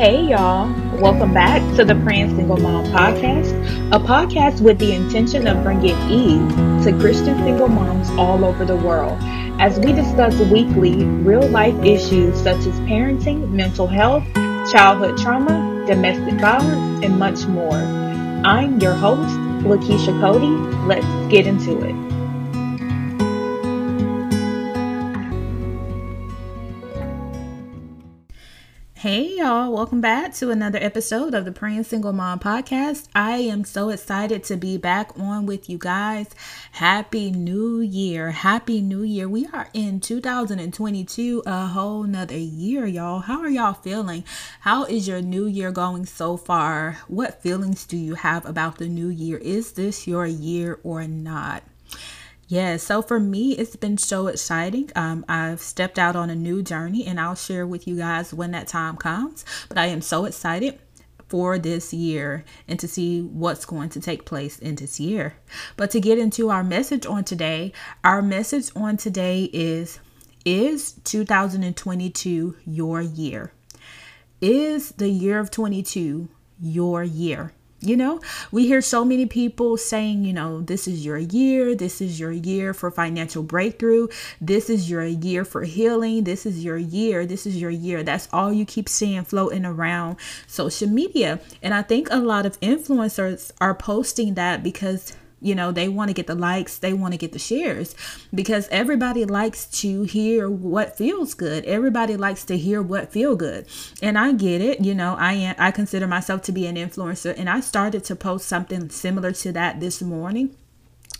Hey, y'all. Welcome back to the Praying Single Mom podcast, a podcast with the intention of bringing ease to Christian single moms all over the world as we discuss weekly real life issues such as parenting, mental health, childhood trauma, domestic violence, and much more. I'm your host, Lakeisha Cody. Let's get into it. Hey y'all, welcome back to another episode of the Praying Single Mom podcast. I am so excited to be back on with you guys. Happy New Year! Happy New Year! We are in 2022, a whole nother year, y'all. How are y'all feeling? How is your new year going so far? What feelings do you have about the new year? Is this your year or not? Yeah, so for me, it's been so exciting. Um, I've stepped out on a new journey and I'll share with you guys when that time comes. But I am so excited for this year and to see what's going to take place in this year. But to get into our message on today, our message on today is Is 2022 your year? Is the year of 22 your year? You know, we hear so many people saying, you know, this is your year, this is your year for financial breakthrough, this is your year for healing, this is your year, this is your year. That's all you keep seeing floating around social media. And I think a lot of influencers are posting that because you know they want to get the likes they want to get the shares because everybody likes to hear what feels good everybody likes to hear what feel good and i get it you know i am i consider myself to be an influencer and i started to post something similar to that this morning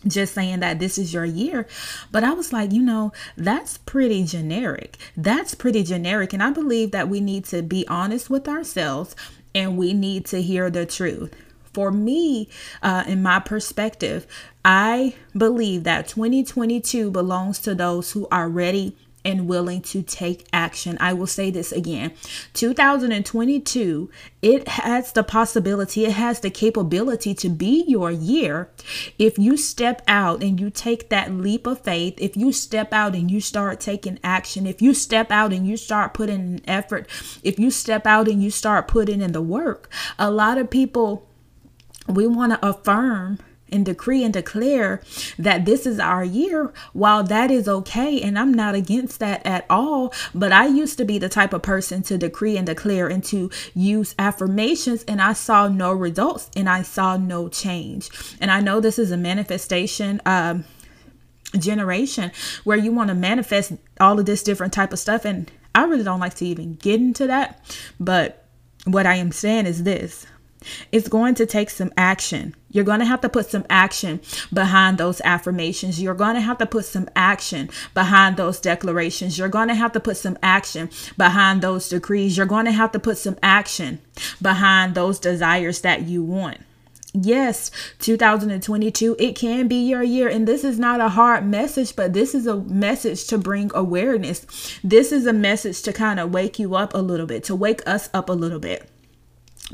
just saying that this is your year. But I was like, you know, that's pretty generic. That's pretty generic. And I believe that we need to be honest with ourselves and we need to hear the truth for me, uh, in my perspective, I believe that 2022 belongs to those who are ready and willing to take action. I will say this again 2022, it has the possibility, it has the capability to be your year if you step out and you take that leap of faith, if you step out and you start taking action, if you step out and you start putting in effort, if you step out and you start putting in the work. A lot of people we want to affirm and decree and declare that this is our year. While that is okay and i'm not against that at all but i used to be the type of person to decree and declare and to use affirmations and i saw no results and i saw no change. And i know this is a manifestation um generation where you want to manifest all of this different type of stuff and i really don't like to even get into that but what i am saying is this it's going to take some action. You're going to have to put some action behind those affirmations. You're going to have to put some action behind those declarations. You're going to have to put some action behind those decrees. You're going to have to put some action behind those desires that you want. Yes, 2022, it can be your year. And this is not a hard message, but this is a message to bring awareness. This is a message to kind of wake you up a little bit, to wake us up a little bit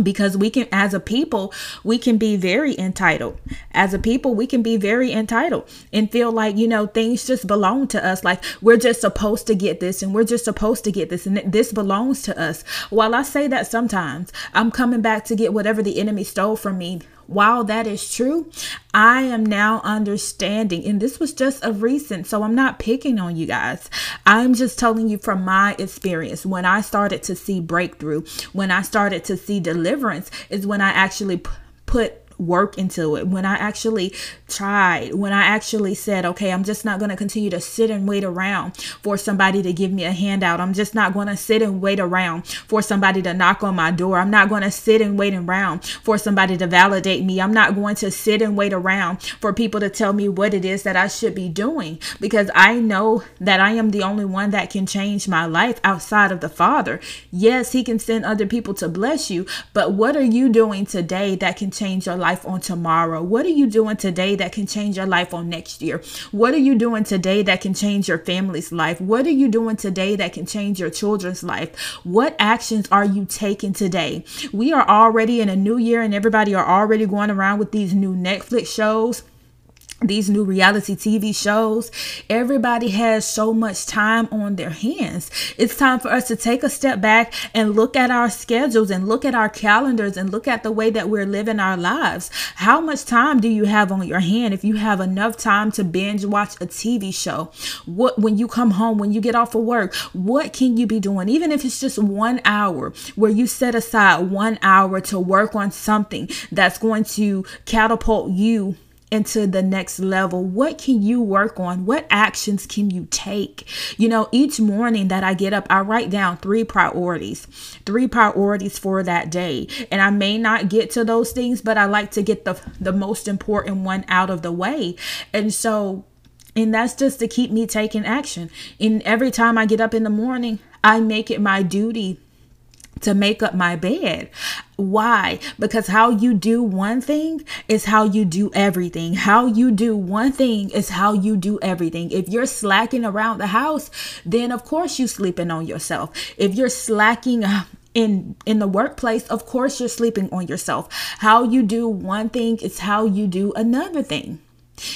because we can as a people we can be very entitled. As a people we can be very entitled and feel like you know things just belong to us. Like we're just supposed to get this and we're just supposed to get this and this belongs to us. While i say that sometimes i'm coming back to get whatever the enemy stole from me while that is true, I am now understanding, and this was just a recent, so I'm not picking on you guys. I'm just telling you from my experience. When I started to see breakthrough, when I started to see deliverance, is when I actually put work into it, when I actually tried, when I actually said, okay, I'm just not going to continue to sit and wait around for somebody to give me a handout. I'm just not going to sit and wait around for somebody to knock on my door. I'm not going to sit and wait around for somebody to validate me. I'm not going to sit and wait around for people to tell me what it is that I should be doing because I know that I am the only one that can change my life outside of the Father. Yes, He can send other people to bless you, but what are you doing today that can change your life? Life on tomorrow? What are you doing today that can change your life on next year? What are you doing today that can change your family's life? What are you doing today that can change your children's life? What actions are you taking today? We are already in a new year and everybody are already going around with these new Netflix shows these new reality TV shows, everybody has so much time on their hands. It's time for us to take a step back and look at our schedules and look at our calendars and look at the way that we're living our lives. How much time do you have on your hand if you have enough time to binge watch a TV show? What when you come home, when you get off of work, what can you be doing? Even if it's just 1 hour where you set aside 1 hour to work on something that's going to catapult you into the next level? What can you work on? What actions can you take? You know, each morning that I get up, I write down three priorities, three priorities for that day. And I may not get to those things, but I like to get the the most important one out of the way. And so and that's just to keep me taking action. And every time I get up in the morning, I make it my duty to make up my bed. Why? Because how you do one thing is how you do everything. How you do one thing is how you do everything. If you're slacking around the house, then of course you're sleeping on yourself. If you're slacking uh, in in the workplace, of course you're sleeping on yourself. How you do one thing is how you do another thing.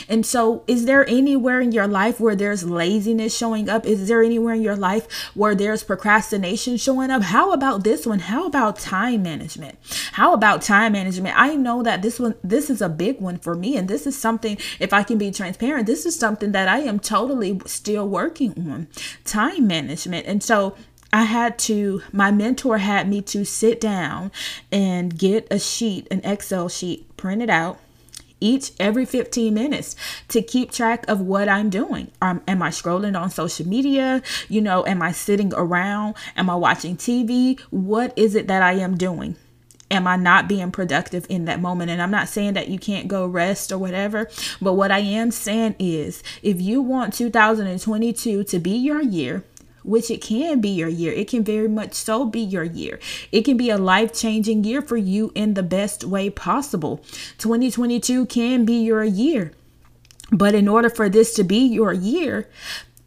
And so, is there anywhere in your life where there's laziness showing up? Is there anywhere in your life where there's procrastination showing up? How about this one? How about time management? How about time management? I know that this one this is a big one for me and this is something if I can be transparent, this is something that I am totally still working on. Time management. And so, I had to, my mentor had me to sit down and get a sheet, an Excel sheet, print it out, each every 15 minutes to keep track of what I'm doing. Um, am I scrolling on social media? You know, am I sitting around? Am I watching TV? What is it that I am doing? Am I not being productive in that moment? And I'm not saying that you can't go rest or whatever, but what I am saying is if you want 2022 to be your year, which it can be your year. It can very much so be your year. It can be a life changing year for you in the best way possible. 2022 can be your year. But in order for this to be your year,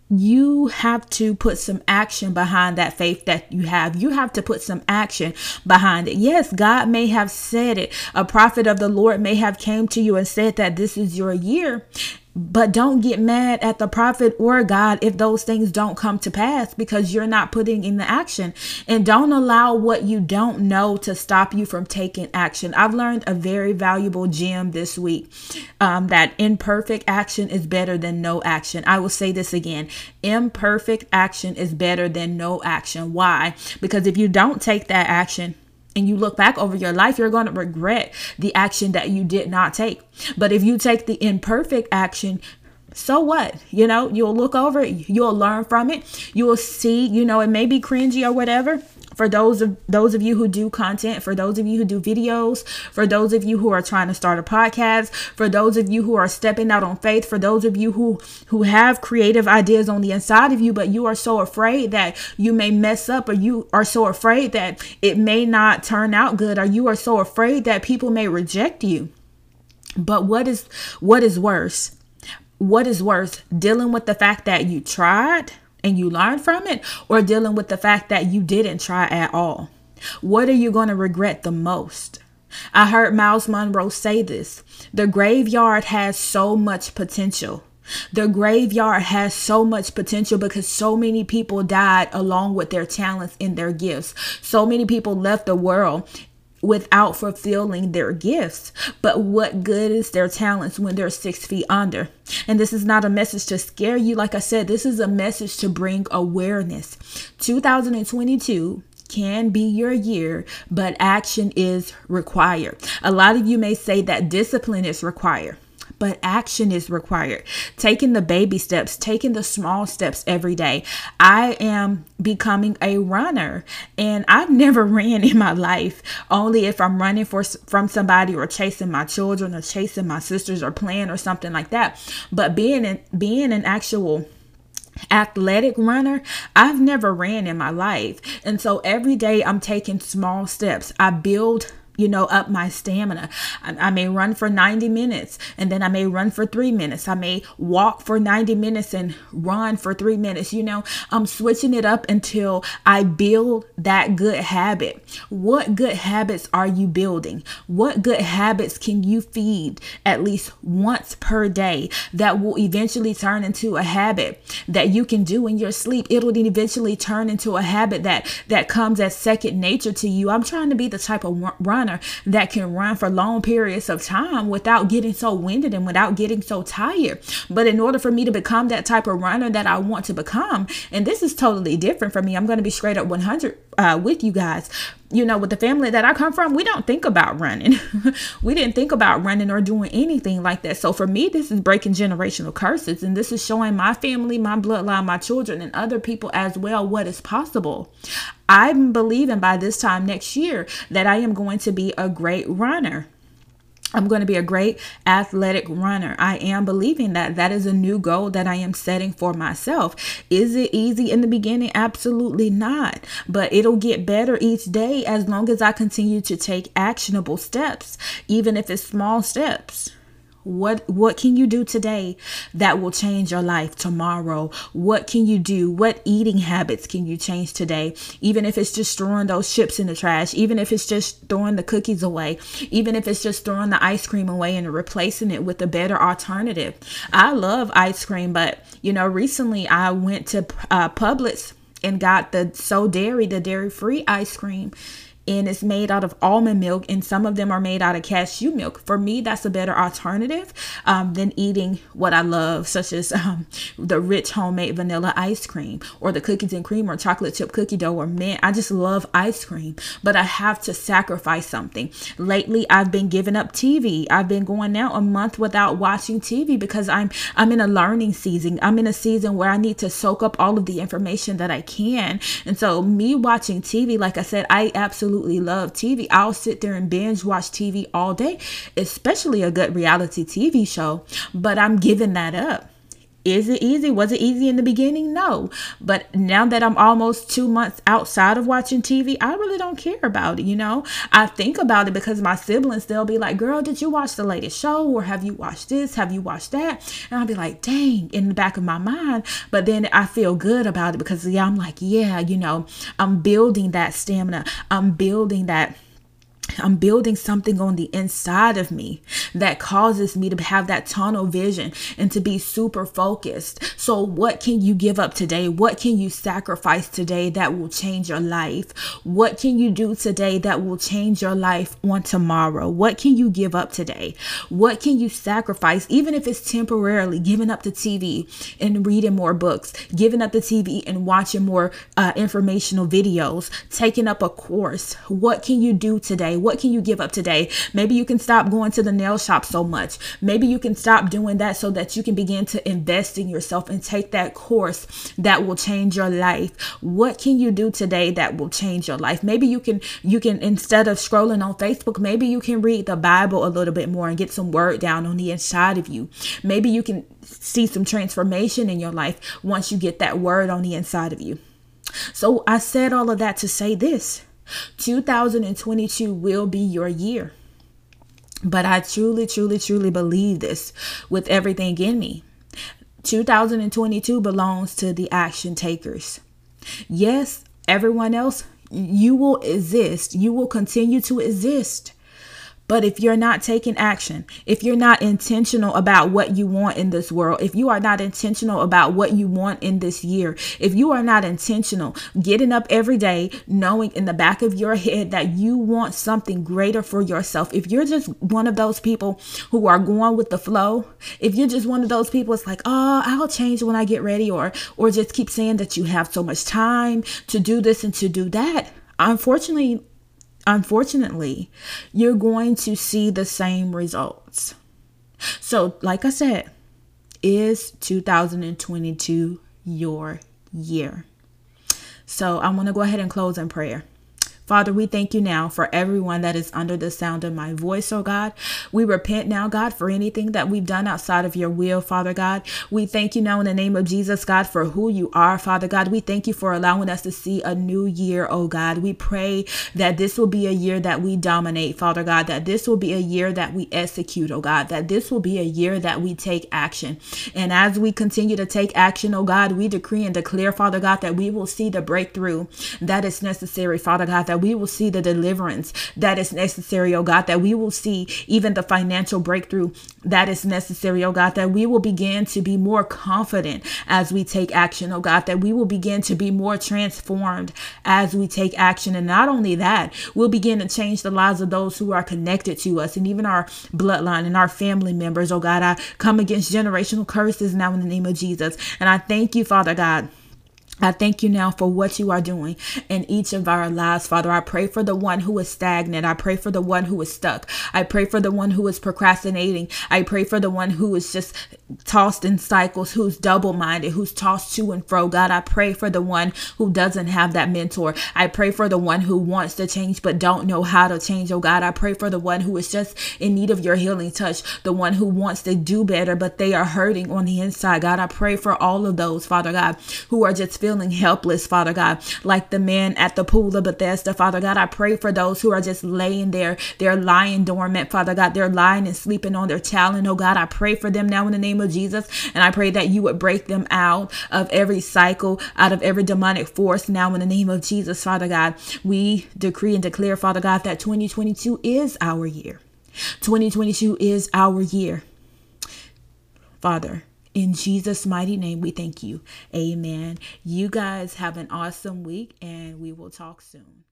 you have to put some action behind that faith that you have. You have to put some action behind it. Yes, God may have said it. A prophet of the Lord may have came to you and said that this is your year. But don't get mad at the prophet or God if those things don't come to pass because you're not putting in the action. And don't allow what you don't know to stop you from taking action. I've learned a very valuable gem this week um, that imperfect action is better than no action. I will say this again imperfect action is better than no action. Why? Because if you don't take that action, and you look back over your life, you're going to regret the action that you did not take. But if you take the imperfect action, so what? You know, you'll look over it, you'll learn from it, you'll see, you know, it may be cringy or whatever, for those of those of you who do content, for those of you who do videos, for those of you who are trying to start a podcast, for those of you who are stepping out on faith, for those of you who who have creative ideas on the inside of you but you are so afraid that you may mess up or you are so afraid that it may not turn out good or you are so afraid that people may reject you. But what is what is worse? What is worse? Dealing with the fact that you tried and you learn from it or dealing with the fact that you didn't try at all? What are you going to regret the most? I heard Myles Munroe say this the graveyard has so much potential. The graveyard has so much potential because so many people died along with their talents and their gifts. So many people left the world without fulfilling their gifts. But what good is their talents when they're six feet under? And this is not a message to scare you. Like I said, this is a message to bring awareness. 2022 can be your year, but action is required. A lot of you may say that discipline is required but action is required. Taking the baby steps, taking the small steps every day. I am becoming a runner and I've never ran in my life only if I'm running for from somebody or chasing my children or chasing my sisters or playing or something like that. But being in, being an actual athletic runner, I've never ran in my life. And so every day I'm taking small steps. I build you know, up my stamina. I, I, may run for 90 minutes and then I may run for three minutes. I may walk for 90 minutes and run for three minutes. You know, I'm switching it up until I build that good habit. What good habits are you building? What good habits can you feed at least once per day that will eventually turn into a habit that you can do in your sleep? It'll eventually turn into a habit that that comes as second nature to you. I'm trying to be the type of run runner that can run for long periods of time without getting so winded and without getting so tired. But in order for me to become that type of runner that I want to become, and this is totally different for me, I'm going to be straight up 100 uh, with you guys you know, with the family that I come from, we don't think about running. we didn't think about running or doing anything like that. So for me, this is breaking generational curses. And this is showing my family, my bloodline, my children, and other people as well what is possible. I'm believing by this time next year that I am going to be a great runner. I'm going to be a great athletic runner. I am believing that that is a new goal that I am setting for myself. Is it easy in the beginning? Absolutely not. But it'll get better each day as long as I continue to take actionable steps, even if it's small steps. What what can you do today that will change your life tomorrow? What can you do? What eating habits can you change today? Even if it's just throwing those chips in the trash, even if it's just throwing the cookies away, even if it's just throwing the ice cream away and replacing it with a better alternative. I love ice cream, but you know, recently I went to uh, Publix and got the So Dairy, the dairy free ice cream and it's made out of almond milk and some of them are made out of cashew milk. For me that's a better alternative um, than eating what i love such as um, the rich homemade vanilla ice cream or the cookies and cream or chocolate chip cookie dough or mint. I just love ice cream but i have to sacrifice something. Lately i've been giving up tv i've been going now a month without watching tv because i'm i'm in a learning season. I'm in a season where i need to soak up all of the information that i can. And so me watching tv like i said i absolutely absolutely love TV. I'll sit there and binge watch TV all day, especially a good reality TV show, but I'm giving that up. Is it easy? Was it easy in the beginning? No. But now that I'm almost two months outside of watching TV, I really don't care about it. You know, I think about it because my siblings, they'll be like, Girl, did you watch the latest show? Or have you watched this? Have you watched that? And I'll be like, Dang, in the back of my mind. But then I feel good about it because, yeah, I'm like, Yeah, you know, I'm building that stamina, I'm building that I'm building something on the inside of me that causes me to have that tunnel vision and to be super focused. So, what can you give up today? What can you sacrifice today that will change your life? What can you do today that will change your life on tomorrow? What can you give up today? What can you sacrifice, even if it's temporarily giving up the TV and reading more books, giving up the TV and watching more uh, informational videos, taking up a course? What can you do today? What can you give up today? Maybe you can stop going to the nail shop so much. Maybe you can stop doing that so that you can begin to invest in yourself and take that course that will change your life. What can you do today that will change your life? Maybe you can you can instead of scrolling on Facebook, maybe you can read the Bible a little bit more and get some word down on the inside of you. Maybe you can see some transformation in your life once you get that word on the inside of you. So I said all of that to say this. 2022 will be your year. But I truly, truly, truly believe this with everything in me. 2022 belongs to the action takers. Yes, everyone else, you will exist. You will continue to exist. But if you're not taking action, if you're not intentional about what you want in this world, if you are not intentional about what you want in this year, if you are not intentional getting up every day, knowing in the back of your head that you want something greater for yourself, if you're just one of those people who are going with the flow, if you're just one of those people, it's like, oh, I'll change when I get ready, or or just keep saying that you have so much time to do this and to do that. Unfortunately, unfortunately, you're going to see the same results. So, like I said, is 2022 your year? So, I want to go ahead and close in prayer. Father, we thank you now for everyone that is under the sound of my voice, oh God. We repent now, God, for anything that we've done outside of your will, Father God. We thank you now in the name of Jesus, God, for who you are, Father God. We thank you for allowing us to see a new year, oh God. We pray that this will be a year that we dominate, Father God, that this will be a year that we execute, oh God, that this will be a year that we take action. And as we continue to take action, oh God, we decree and declare, Father God, that we will see the breakthrough that is necessary, Father God, that we will see the deliverance that is necessary, oh God, that we will see even the financial breakthrough that is necessary, oh God, that we will begin to be more confident as we take action, oh God, that we will begin to be more transformed as we take action. And not only that, we'll begin to change the lives of those who are connected to us and even our bloodline and our family members, oh God. I come against generational curses now in the name of Jesus. And I thank you, Father God I thank you now for what you are doing in each of our lives, Father. I pray for the one who is stagnant. I pray for the one who is stuck. I pray for the one who is procrastinating. I pray for the one who is just tossed in cycles, who's double minded, who's tossed to and fro. God, I pray for the one who doesn't have that mentor. I pray for the one who wants to change but don't know how to change. Oh God, I pray for the one who is just in need of your healing touch, the one who wants to do better but they are hurting on the inside. God, I pray for all of those, Father God, who are just feeling helpless, Father God, like the man at the pool of Bethesda, Father God. I pray for those who are just laying there, they're lying dormant, Father God. They're lying and sleeping on their talent, oh God. I pray for them now in the name of Jesus. And I pray that you would break them out of every cycle, out of every demonic force now in the name of Jesus, Father God. We decree and declare, Father God, that 2022 is our year. 2022 is our year. Father, in Jesus' mighty name, we thank you. Amen. You guys have an awesome week, and we will talk soon.